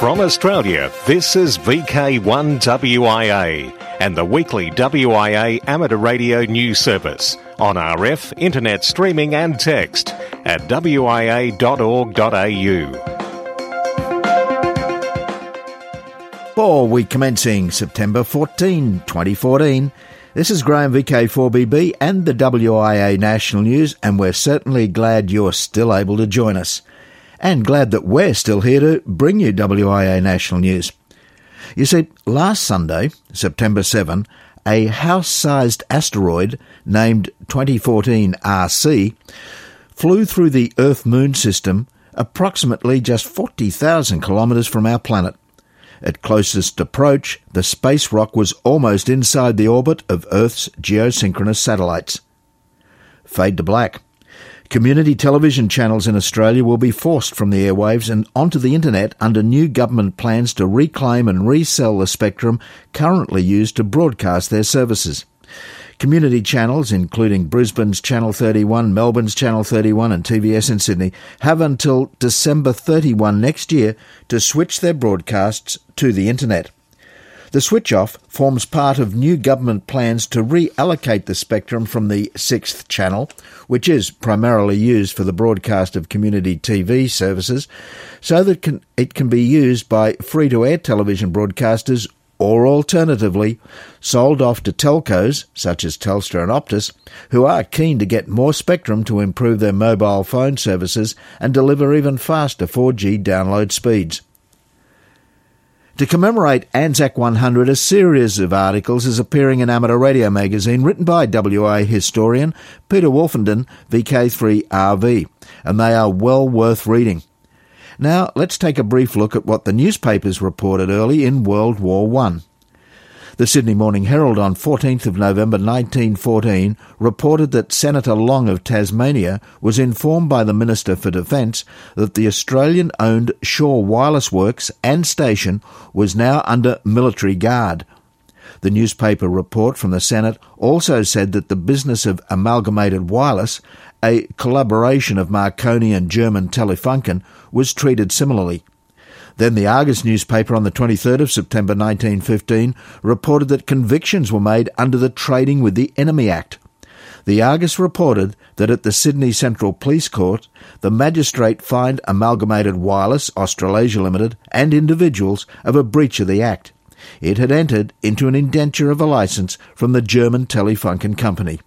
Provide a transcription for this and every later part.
From Australia, this is VK1WIA and the weekly WIA amateur radio news service on RF, internet streaming and text at wia.org.au. For week commencing September 14, 2014, this is Graham VK4BB and the WIA National News, and we're certainly glad you're still able to join us and glad that we're still here to bring you WIA National News. You see, last Sunday, September 7, a house sized asteroid named 2014 RC flew through the Earth Moon system approximately just 40,000 kilometres from our planet. At closest approach, the space rock was almost inside the orbit of Earth's geosynchronous satellites. Fade to black. Community television channels in Australia will be forced from the airwaves and onto the internet under new government plans to reclaim and resell the spectrum currently used to broadcast their services. Community channels, including Brisbane's Channel 31, Melbourne's Channel 31, and TVS in Sydney, have until December 31 next year to switch their broadcasts to the internet. The switch off forms part of new government plans to reallocate the spectrum from the sixth channel, which is primarily used for the broadcast of community TV services, so that it can be used by free to air television broadcasters or alternatively sold off to telcos such as Telstra and Optus, who are keen to get more spectrum to improve their mobile phone services and deliver even faster 4G download speeds. To commemorate Anzac 100, a series of articles is appearing in Amateur Radio magazine written by WIA historian Peter Wolfenden, VK3RV, and they are well worth reading. Now, let's take a brief look at what the newspapers reported early in World War One. The Sydney Morning Herald on 14th of November 1914 reported that Senator Long of Tasmania was informed by the Minister for Defence that the Australian-owned Shaw Wireless Works and station was now under military guard. The newspaper report from the Senate also said that the business of Amalgamated Wireless, a collaboration of Marconi and German Telefunken, was treated similarly. Then the Argus newspaper on the 23rd of September 1915 reported that convictions were made under the Trading with the Enemy Act. The Argus reported that at the Sydney Central Police Court, the magistrate fined Amalgamated Wireless Australasia Limited and individuals of a breach of the Act. It had entered into an indenture of a licence from the German Telefunken Company.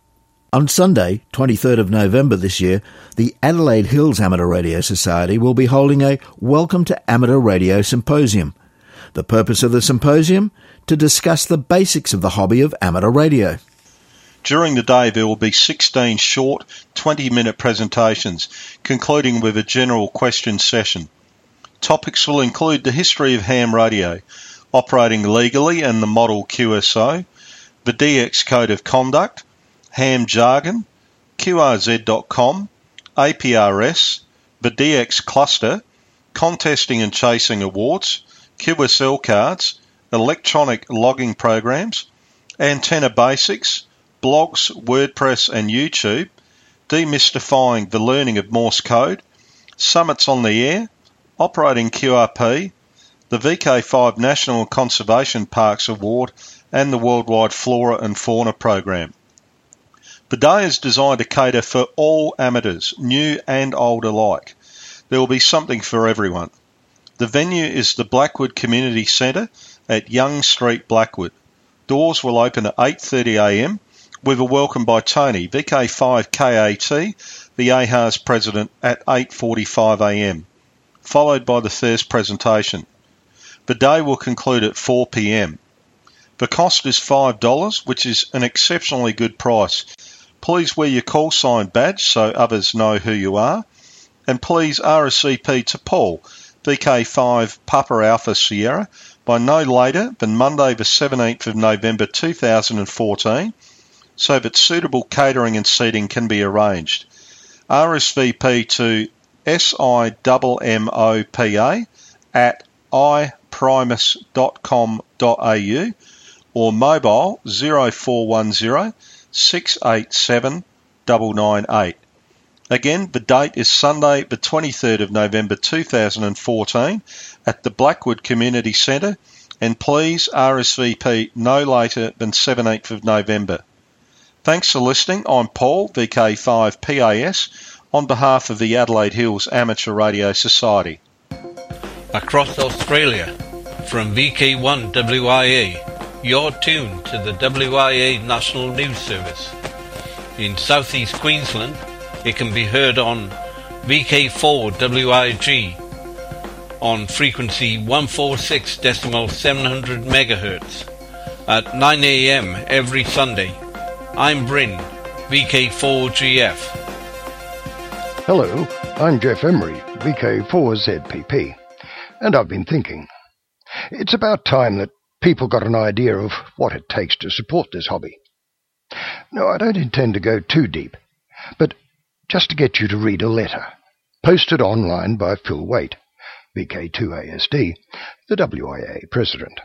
On Sunday, 23rd of November this year, the Adelaide Hills Amateur Radio Society will be holding a Welcome to Amateur Radio Symposium. The purpose of the symposium? To discuss the basics of the hobby of amateur radio. During the day, there will be 16 short, 20 minute presentations, concluding with a general question session. Topics will include the history of ham radio, operating legally and the model QSO, the DX Code of Conduct, ham jargon, QRZ.com, APRS, the DX cluster, contesting and chasing awards, QSL cards, electronic logging programs, antenna basics, blogs, WordPress and YouTube, demystifying the learning of Morse code, summits on the air, operating QRP, the VK5 National Conservation Parks Award and the Worldwide Flora and Fauna Program. The day is designed to cater for all amateurs, new and old alike. There will be something for everyone. The venue is the Blackwood Community Centre at Young Street, Blackwood. Doors will open at 8.30am with a welcome by Tony, VK5KAT, the AHARS president, at 8.45am, followed by the first presentation. The day will conclude at 4pm. The cost is $5, which is an exceptionally good price. Please wear your call sign badge so others know who you are. And please RSVP to Paul, VK5 Papa Alpha Sierra, by no later than Monday the 17th of November 2014 so that suitable catering and seating can be arranged. RSVP to SIMMOPA at iprimus.com.au or mobile 0410 687 998. Again, the date is Sunday, the 23rd of November 2014 at the Blackwood Community Centre and please RSVP no later than 17th of November. Thanks for listening. I'm Paul, VK5PAS, on behalf of the Adelaide Hills Amateur Radio Society. Across Australia, from VK1WIA, you're tuned to the WIA National News Service. In southeast Queensland, it can be heard on VK4WIG on frequency 146.700 MHz at 9 a.m. every Sunday. I'm Bryn, VK4GF. Hello, I'm Jeff Emery, VK4ZPP, and I've been thinking. It's about time that people got an idea of what it takes to support this hobby. No, I don't intend to go too deep, but just to get you to read a letter, posted online by Phil Wait, VK2ASD, the WIA president.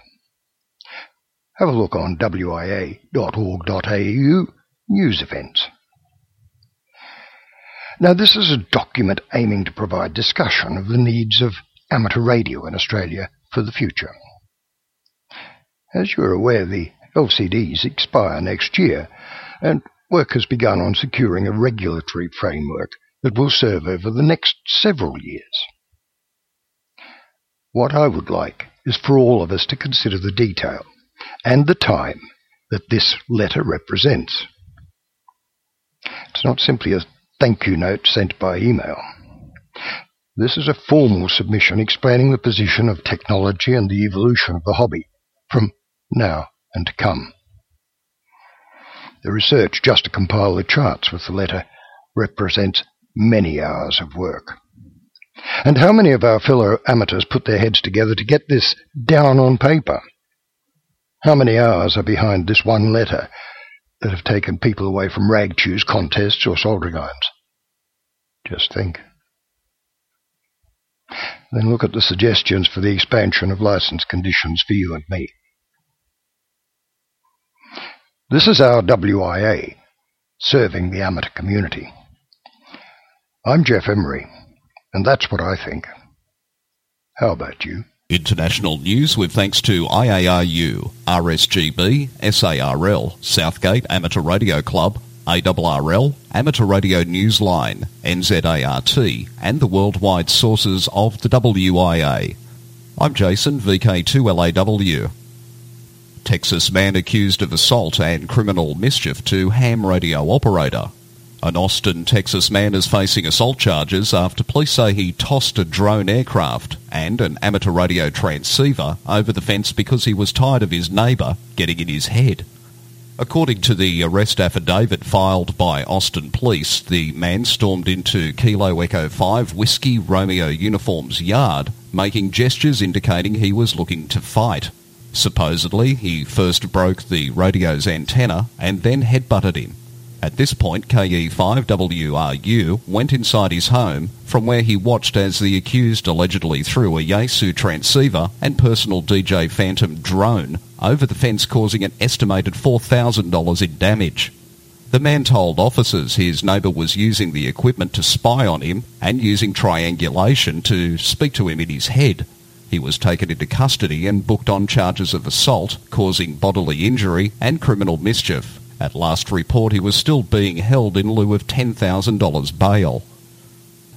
Have a look on wia.org.au news events. Now, this is a document aiming to provide discussion of the needs of amateur radio in Australia for the future. As you're aware, the LCDs expire next year, and work has begun on securing a regulatory framework that will serve over the next several years. What I would like is for all of us to consider the detail and the time that this letter represents. It's not simply a thank you note sent by email. This is a formal submission explaining the position of technology and the evolution of the hobby from now and to come. The research just to compile the charts with the letter represents many hours of work. And how many of our fellow amateurs put their heads together to get this down on paper? How many hours are behind this one letter that have taken people away from rag chews contests or soldering irons? Just think. Then look at the suggestions for the expansion of license conditions for you and me. This is our WIA, serving the amateur community. I'm Jeff Emery, and that's what I think. How about you? International news with thanks to IARU, RSGB, SARL, Southgate Amateur Radio Club, ARRL, Amateur Radio Newsline, NZART, and the worldwide sources of the WIA. I'm Jason, VK2LAW. Texas man accused of assault and criminal mischief to ham radio operator. An Austin, Texas man is facing assault charges after police say he tossed a drone aircraft and an amateur radio transceiver over the fence because he was tired of his neighbour getting in his head. According to the arrest affidavit filed by Austin Police, the man stormed into Kilo Echo 5 Whiskey Romeo Uniform's yard, making gestures indicating he was looking to fight. Supposedly, he first broke the radio's antenna and then headbutted him. At this point, KE5WRU went inside his home, from where he watched as the accused allegedly threw a Yaesu transceiver and personal DJ Phantom drone over the fence, causing an estimated $4,000 in damage. The man told officers his neighbour was using the equipment to spy on him and using triangulation to speak to him in his head. He was taken into custody and booked on charges of assault, causing bodily injury, and criminal mischief. At last report, he was still being held in lieu of $10,000 bail.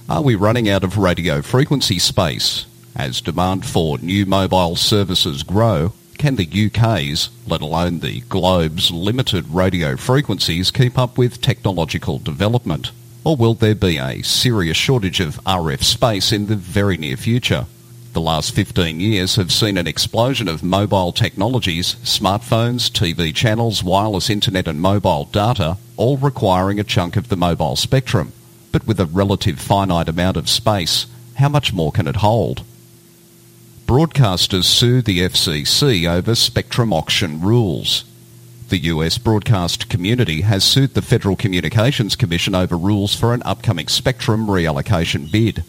Are we running out of radio frequency space? As demand for new mobile services grow, can the UK's, let alone the globe's, limited radio frequencies keep up with technological development? Or will there be a serious shortage of RF space in the very near future? The last 15 years have seen an explosion of mobile technologies, smartphones, TV channels, wireless internet and mobile data, all requiring a chunk of the mobile spectrum. But with a relative finite amount of space, how much more can it hold? Broadcasters sue the FCC over spectrum auction rules. The US broadcast community has sued the Federal Communications Commission over rules for an upcoming spectrum reallocation bid.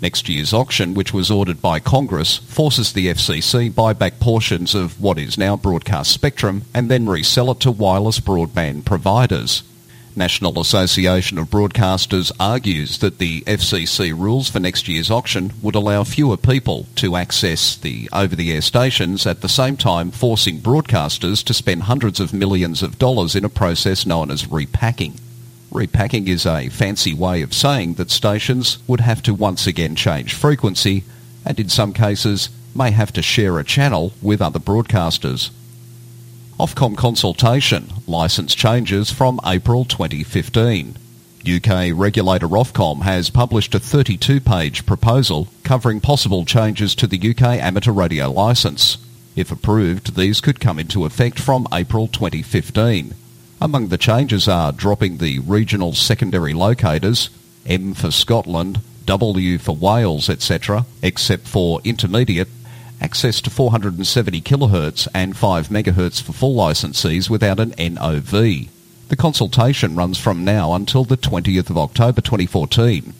Next year's auction, which was ordered by Congress, forces the FCC buy back portions of what is now broadcast spectrum and then resell it to wireless broadband providers. National Association of Broadcasters argues that the FCC rules for next year's auction would allow fewer people to access the over-the-air stations at the same time forcing broadcasters to spend hundreds of millions of dollars in a process known as repacking. Repacking is a fancy way of saying that stations would have to once again change frequency and in some cases may have to share a channel with other broadcasters. Ofcom consultation, licence changes from April 2015. UK regulator Ofcom has published a 32-page proposal covering possible changes to the UK amateur radio licence. If approved, these could come into effect from April 2015. Among the changes are dropping the regional secondary locators, M for Scotland, W for Wales, etc., except for intermediate access to 470 kHz and 5 MHz for full licensees without an NOV. The consultation runs from now until the 20th of October 2014.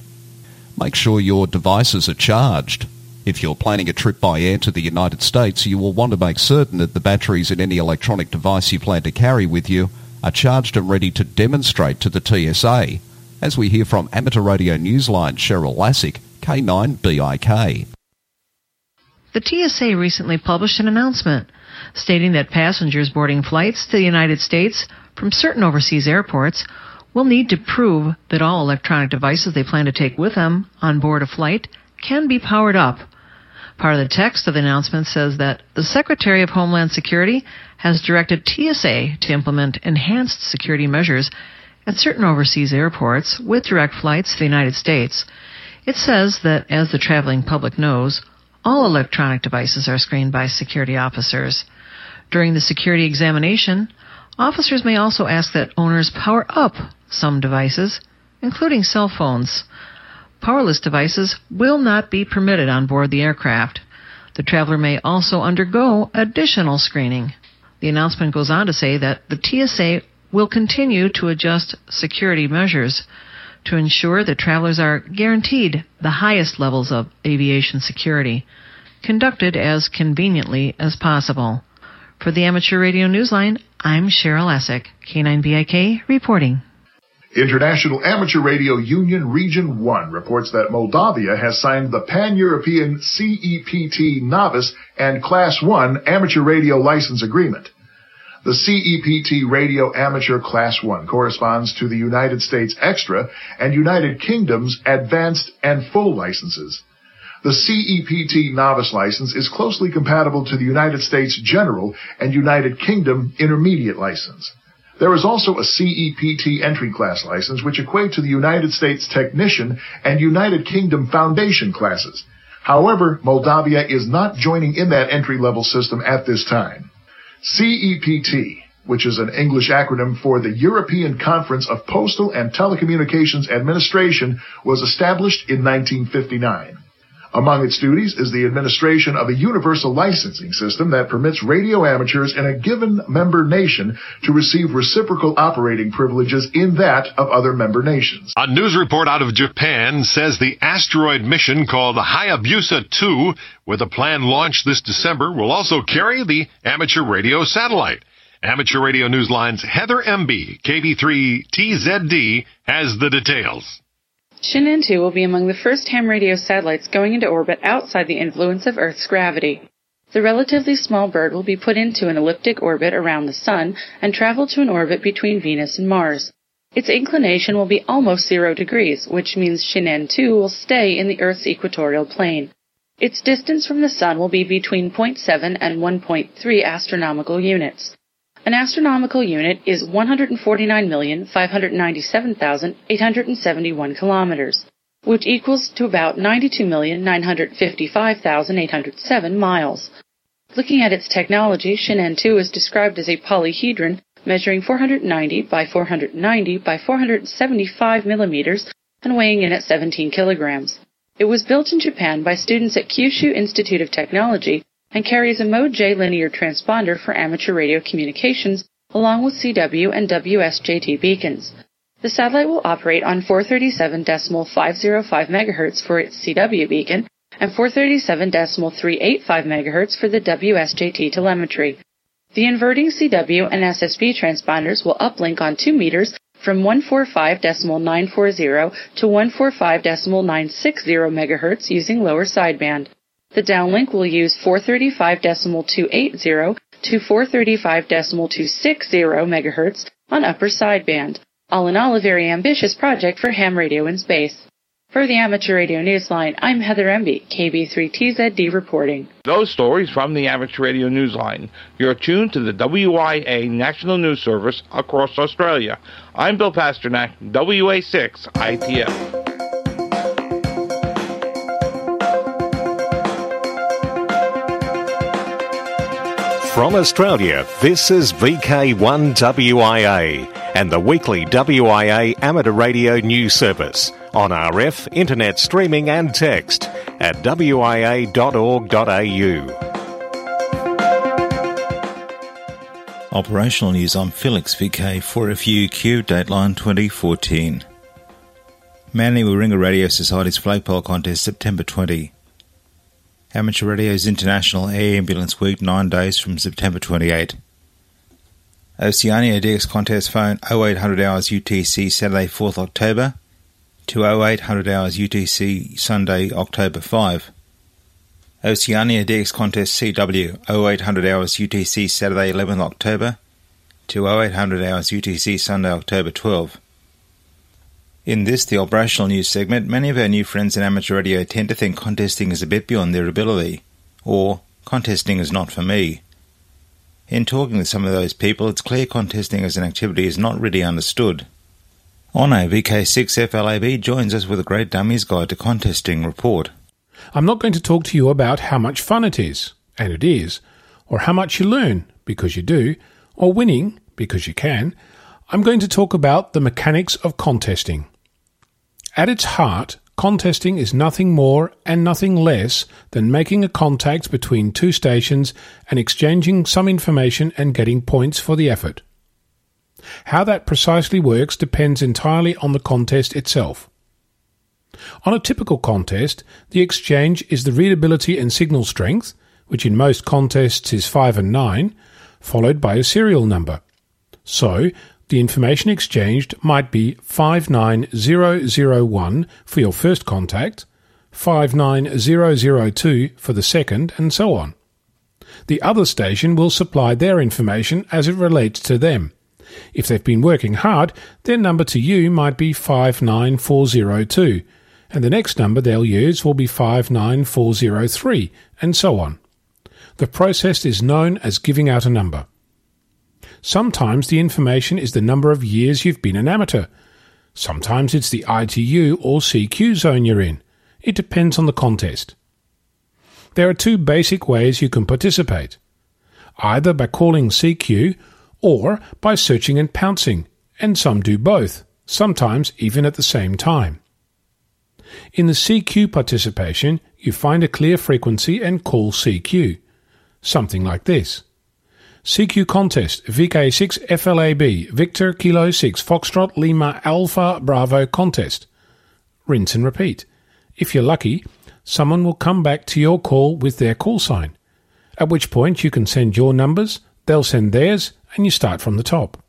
Make sure your devices are charged. If you're planning a trip by air to the United States, you will want to make certain that the batteries in any electronic device you plan to carry with you are charged and ready to demonstrate to the TSA, as we hear from Amateur Radio Newsline Cheryl Lasek, K9BIK. The TSA recently published an announcement stating that passengers boarding flights to the United States from certain overseas airports will need to prove that all electronic devices they plan to take with them on board a flight can be powered up. Part of the text of the announcement says that the Secretary of Homeland Security has directed TSA to implement enhanced security measures at certain overseas airports with direct flights to the United States. It says that, as the traveling public knows, all electronic devices are screened by security officers. During the security examination, officers may also ask that owners power up some devices, including cell phones. Powerless devices will not be permitted on board the aircraft. The traveler may also undergo additional screening. The announcement goes on to say that the TSA will continue to adjust security measures to ensure that travelers are guaranteed the highest levels of aviation security, conducted as conveniently as possible. For the Amateur Radio Newsline, I'm Cheryl Lasek, K9BIK, reporting. International Amateur Radio Union Region 1 reports that Moldavia has signed the Pan-European CEPT Novice and Class 1 Amateur Radio License Agreement. The CEPT Radio Amateur Class 1 corresponds to the United States Extra and United Kingdom's Advanced and Full licenses. The CEPT Novice license is closely compatible to the United States General and United Kingdom Intermediate license. There is also a CEPT entry class license which equate to the United States Technician and United Kingdom Foundation classes. However, Moldavia is not joining in that entry level system at this time. CEPT, which is an English acronym for the European Conference of Postal and Telecommunications Administration, was established in 1959. Among its duties is the administration of a universal licensing system that permits radio amateurs in a given member nation to receive reciprocal operating privileges in that of other member nations. A news report out of Japan says the asteroid mission called Hayabusa 2, with a planned launch this December, will also carry the amateur radio satellite. Amateur Radio Newsline's Heather Embee, KB3TZD, has the details. Shin'en 2 will be among the first ham radio satellites going into orbit outside the influence of Earth's gravity. The relatively small bird will be put into an elliptic orbit around the Sun and travel to an orbit between Venus and Mars. Its inclination will be almost zero degrees, which means Shin'en 2 will stay in the Earth's equatorial plane. Its distance from the Sun will be between 0.7 and 1.3 astronomical units. An astronomical unit is 149,597,871 kilometers, which equals to about 92,955,807 miles. Looking at its technology, Shin'en 2 is described as a polyhedron measuring 490 by 490 by 475 millimeters and weighing in at 17 kilograms. It was built in Japan by students at Kyushu Institute of Technology and carries a Mode J linear transponder for amateur radio communications along with CW and WSJT beacons. The satellite will operate on 437.505 MHz for its CW beacon and 437.385 MHz for the WSJT telemetry. The inverting CW and SSB transponders will uplink on 2 meters from 145.940 to 145.960 MHz using lower sideband. The downlink will use 435.280 to 435.260 MHz on upper sideband. All in all, a very ambitious project for ham radio in space. For the Amateur Radio Newsline, I'm Heather Embee, KB3TZD reporting. Those stories from the Amateur Radio Newsline. You're tuned to the WIA National News Service across Australia. I'm Bill Pasternak, WA6 ITF. From Australia, this is VK1WIA and the weekly WIA amateur radio news service on RF, internet streaming and text at wia.org.au. Operational news. I'm Felix VK4FUQ, Dateline 2014. Manly Warringah Radio Society's flagpole contest September 20. Amateur Radio's International Air Ambulance Week 9 days from September 28. Oceania DX contest phone 0800 hours UTC Saturday 4th October to 0800 hours UTC Sunday October 5. Oceania DX contest CW 0800 hours UTC Saturday 11th October to 0800 hours UTC Sunday October 12. In this, the operational news segment, many of our new friends in amateur radio tend to think contesting is a bit beyond their ability, or contesting is not for me. In talking with some of those people, it's clear contesting as an activity is not really understood. Onno VK6 FLAB joins us with a Great Dummies Guide to Contesting report. I'm not going to talk to you about how much fun it is, and it is, or how much you learn, because you do, or winning, because you can. I'm going to talk about the mechanics of contesting. At its heart, contesting is nothing more and nothing less than making a contact between two stations and exchanging some information and getting points for the effort. How that precisely works depends entirely on the contest itself. On a typical contest, the exchange is the readability and signal strength, which in most contests is 5 and 9, followed by a serial number. So, the information exchanged might be 59001 for your first contact, 59002 for the second, and so on. The other station will supply their information as it relates to them. If they've been working hard, their number to you might be 59402, and the next number they'll use will be 59403, and so on. The process is known as giving out a number. Sometimes the information is the number of years you've been an amateur. Sometimes it's the ITU or CQ zone you're in. It depends on the contest. There are two basic ways you can participate either by calling CQ or by searching and pouncing, and some do both, sometimes even at the same time. In the CQ participation, you find a clear frequency and call CQ. Something like this. CQ contest VK6 FLAB Victor Kilo 6 Foxtrot Lima Alpha Bravo contest. Rinse and repeat. If you're lucky, someone will come back to your call with their call sign, at which point you can send your numbers, they'll send theirs, and you start from the top.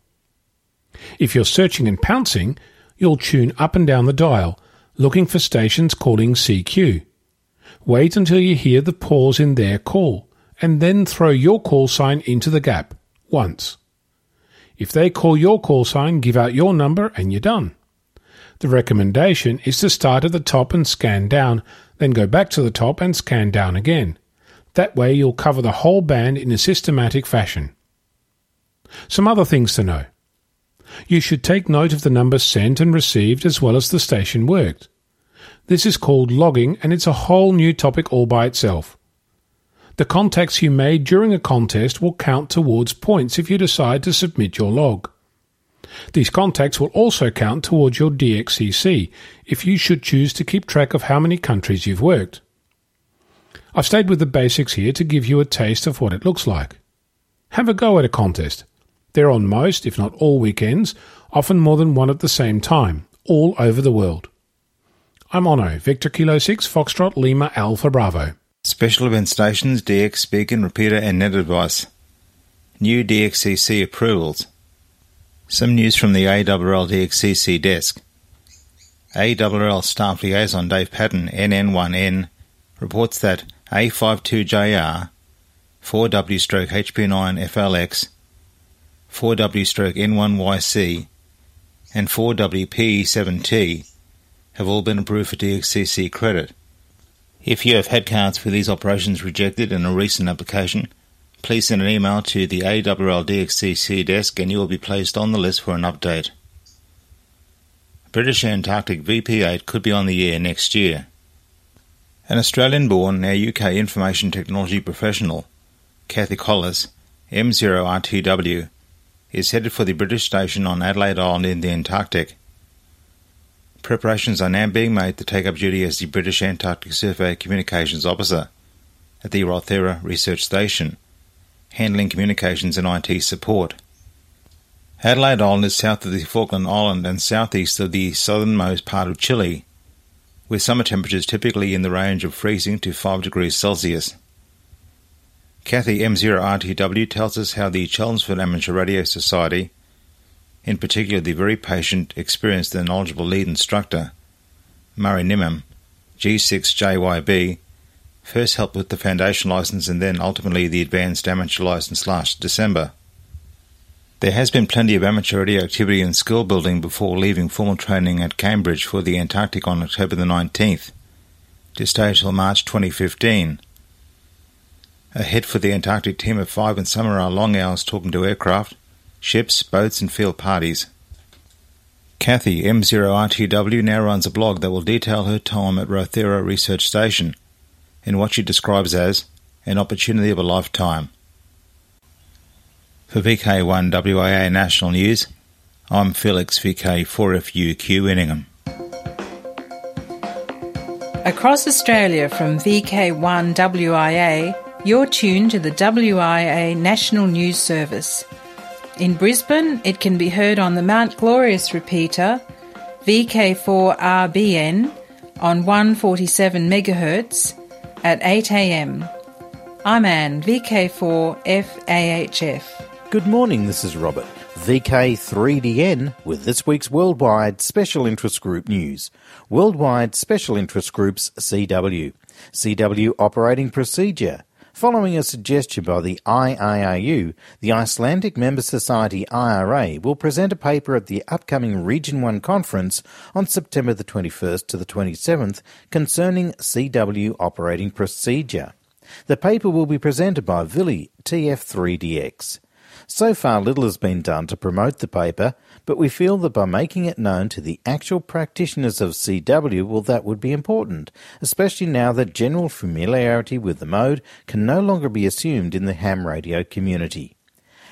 If you're searching and pouncing, you'll tune up and down the dial, looking for stations calling CQ. Wait until you hear the pause in their call and then throw your call sign into the gap once. If they call your call sign, give out your number and you're done. The recommendation is to start at the top and scan down, then go back to the top and scan down again. That way you'll cover the whole band in a systematic fashion. Some other things to know. You should take note of the numbers sent and received as well as the station worked. This is called logging and it's a whole new topic all by itself. The contacts you made during a contest will count towards points if you decide to submit your log. These contacts will also count towards your DXCC if you should choose to keep track of how many countries you've worked. I've stayed with the basics here to give you a taste of what it looks like. Have a go at a contest. They're on most, if not all, weekends, often more than one at the same time, all over the world. I'm Onno, Victor Kilo 6, Foxtrot Lima Alpha Bravo. Special event stations, DX, Beacon, Repeater, and Net Advice. New DXCC approvals. Some news from the ARRL DXCC desk. ARRL staff liaison Dave Patton, NN1N, reports that A52JR, 4W stroke HP9 FLX, 4W stroke N1YC, and 4W PE7T have all been approved for DXCC credit. If you have had cards for these operations rejected in a recent application, please send an email to the ARRL DXCC desk and you will be placed on the list for an update. British Antarctic VP8 could be on the air next year. An Australian born, now UK information technology professional, Kathy Collis, M0RTW, is headed for the British station on Adelaide Island in the Antarctic. Preparations are now being made to take up duty as the British Antarctic Survey Communications Officer at the Rothera Research Station, handling communications and IT support. Adelaide Island is south of the Falkland Island and southeast of the southernmost part of Chile, with summer temperatures typically in the range of freezing to 5 degrees Celsius. Kathy M0RTW tells us how the Chelmsford Amateur Radio Society, in particular the very patient, experienced and knowledgeable lead instructor, Murray Niman, G6JYB, first helped with the foundation license and then ultimately the advanced amateur license last December. There has been plenty of amateur radio activity and skill building before leaving formal training at Cambridge for the Antarctic on October the 19th, to stay till March 2015. Ahead for the Antarctic team of five and some are long hours talking to aircraft, ships, boats and field parties. Kathy, M0RTW, now runs a blog that will detail her time at Rothera Research Station in what she describes as an opportunity of a lifetime. For VK1WIA National News, I'm Felix VK4FUQ in Ingham. Across Australia from VK1WIA, you're tuned to the WIA National News Service. In Brisbane, it can be heard on the Mount Glorious repeater, VK4RBN, on 147 MHz at 8am. I'm Anne, VK4FAHF. Good morning, this is Robert, VK3DN, with this week's Worldwide Special Interest Group news. Worldwide Special Interest Groups CW. CW Operating Procedure. Following a suggestion by the IARU, the Icelandic Member Society IRA will present a paper at the upcoming Region 1 conference on September the 21st to the 27th concerning CW operating procedure. The paper will be presented by Vili TF3DX. So far, little has been done to promote the paper, but we feel that by making it known to the actual practitioners of CW, well, that would be important, especially now that general familiarity with the mode can no longer be assumed in the ham radio community.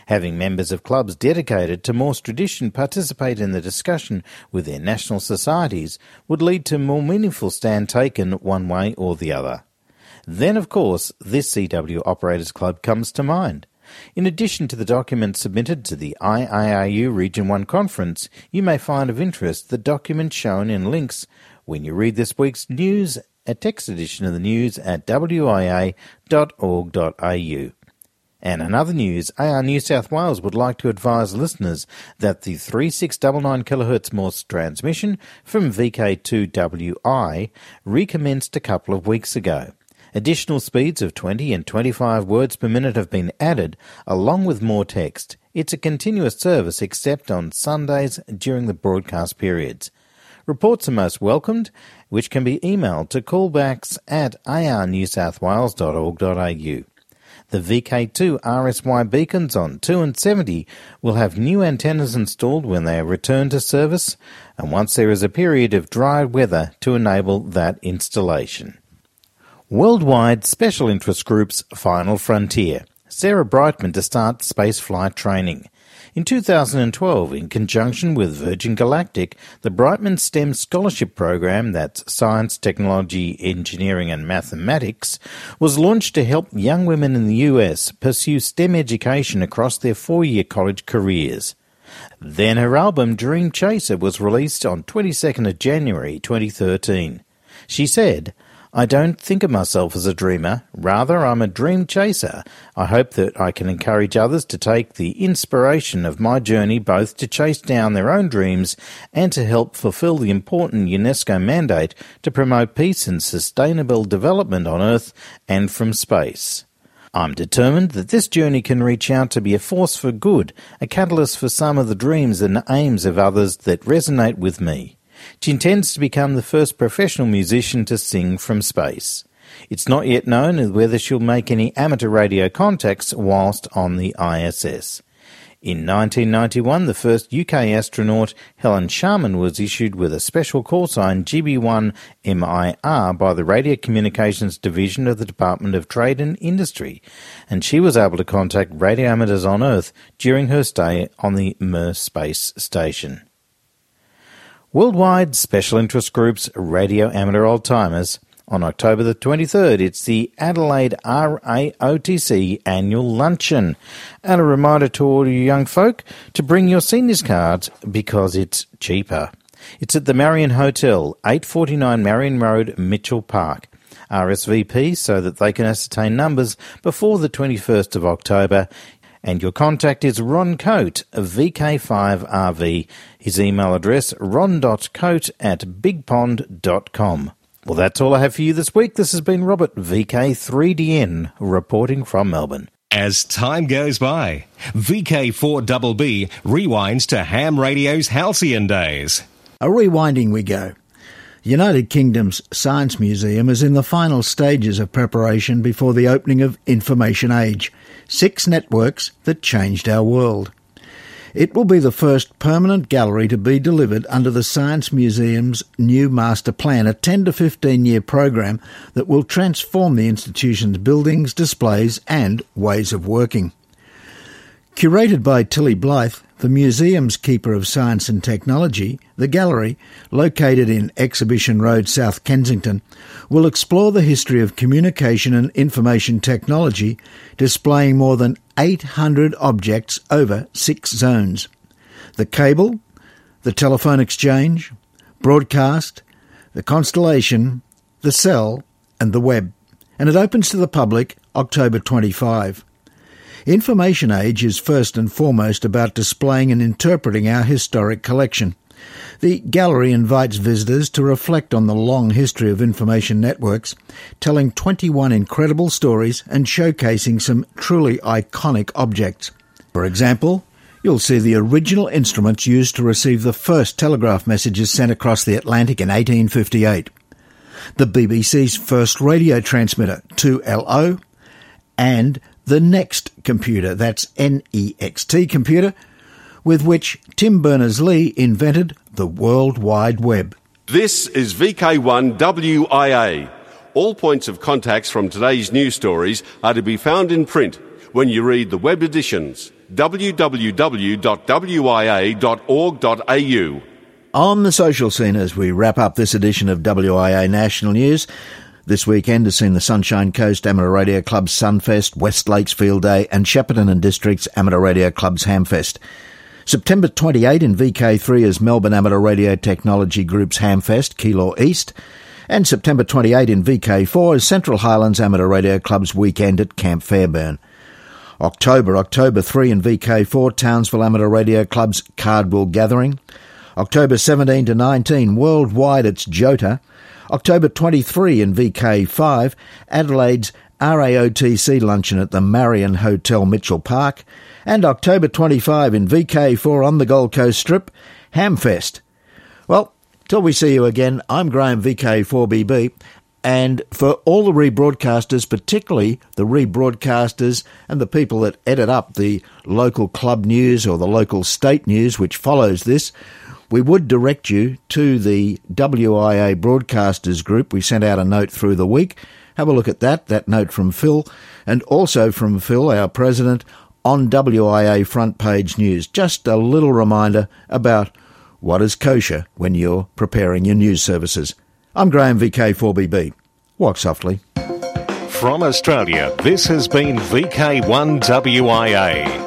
Having members of clubs dedicated to Morse tradition participate in the discussion with their national societies would lead to more meaningful stand taken one way or the other. Then, of course, this CW Operators Club comes to mind. In addition to the documents submitted to the IARU Region 1 conference, you may find of interest the documents shown in links when you read this week's news, a text edition of the news at wia.org.au. And another news, AR New South Wales would like to advise listeners that the 3699 kHz Morse transmission from VK2WI recommenced a couple of weeks ago. Additional speeds of 20 and 25 words per minute have been added, along with more text. It's a continuous service except on Sundays during the broadcast periods. Reports are most welcomed, which can be emailed to callbacks at arnewsouthwales.org.au. The VK2 RSY beacons on 2 and 70 will have new antennas installed when they are returned to service, and once there is a period of dry weather to enable that installation. Worldwide Special Interest Group's Final Frontier. Sarah Brightman to start spaceflight training. In 2012, in conjunction with Virgin Galactic, the Brightman STEM Scholarship Program, that's Science, Technology, Engineering and Mathematics, was launched to help young women in the US pursue STEM education across their four-year college careers. Then her album Dream Chaser was released on 22nd of January 2013. She said, I don't think of myself as a dreamer. Rather, I'm a dream chaser. I hope that I can encourage others to take the inspiration of my journey both to chase down their own dreams and to help fulfill the important UNESCO mandate to promote peace and sustainable development on Earth and from space. I'm determined that this journey can reach out to be a force for good, a catalyst for some of the dreams and aims of others that resonate with me. She intends to become the first professional musician to sing from space. It's not yet known whether she'll make any amateur radio contacts whilst on the ISS. In 1991, the first UK astronaut, Helen Sharman, was issued with a special call sign GB1MIR by the Radio Communications Division of the Department of Trade and Industry, and she was able to contact radio amateurs on Earth during her stay on the Mir space station. Worldwide Special Interest Groups Radio Amateur Old Timers. On October the 23rd, it's the Adelaide RAOTC annual luncheon. And a reminder to all you young folk to bring your seniors cards because it's cheaper. It's at the Marion Hotel, 849 Marion Road, Mitchell Park. RSVP so that they can ascertain numbers before the 21st of October and your contact is Ron Coate of VK5RV. His email address ron.coate at bigpond.com. Well, that's all I have for you this week. This has been Robert, VK3DN, reporting from Melbourne. As time goes by, VK4BB rewinds to ham radio's halcyon days. A rewinding we go. United Kingdom's Science Museum is in the final stages of preparation before the opening of Information Age – Six networks that changed our world. It will be the first permanent gallery to be delivered under the Science Museum's new master plan, a 10 to 15 year program that will transform the institution's buildings, displays, and ways of working. Curated by Tilly Blythe, the museum's keeper of science and technology, the gallery, located in Exhibition Road, South Kensington, will explore the history of communication and information technology, displaying more than 800 objects over six zones. The cable, the telephone exchange, broadcast, the constellation, the cell, and the web. And it opens to the public October 25. Information Age is first and foremost about displaying and interpreting our historic collection. The gallery invites visitors to reflect on the long history of information networks, telling 21 incredible stories and showcasing some truly iconic objects. For example, you'll see the original instruments used to receive the first telegraph messages sent across the Atlantic in 1858, the BBC's first radio transmitter, 2LO, and the NEXT computer, that's N-E-X-T computer, with which Tim Berners-Lee invented the World Wide Web. This is VK1WIA. All points of contacts from today's news stories are to be found in print when you read the web editions www.wia.org.au. On the social scene as we wrap up this edition of WIA National News, this weekend has seen the Sunshine Coast Amateur Radio Club's Sunfest, West Lakes Field Day, and Shepparton and District's Amateur Radio Club's Hamfest. September 28 in VK3 is Melbourne Amateur Radio Technology Group's Hamfest, Keilor East. And September 28 in VK4 is Central Highlands Amateur Radio Club's weekend at Camp Fairbairn. October, October 3 in VK4, Townsville Amateur Radio Club's Cardwell Gathering. October 17 to 19, worldwide it's Jota. October 23 in VK5, Adelaide's RAOTC luncheon at the Marion Hotel Mitchell Park, and October 25 in VK4 on the Gold Coast Strip, Hamfest. Well, till we see you again, I'm Graham VK4BB, and for all the rebroadcasters, particularly the rebroadcasters and the people that edit up the local club news or the local state news which follows this, we would direct you to the WIA Broadcasters Group. We sent out a note through the week. Have a look at that, that note from Phil, and also from Phil, our president, on WIA front page news. Just a little reminder about what is kosher when you're preparing your news services. I'm Graham VK4BB. Walk softly. From Australia, this has been VK1WIA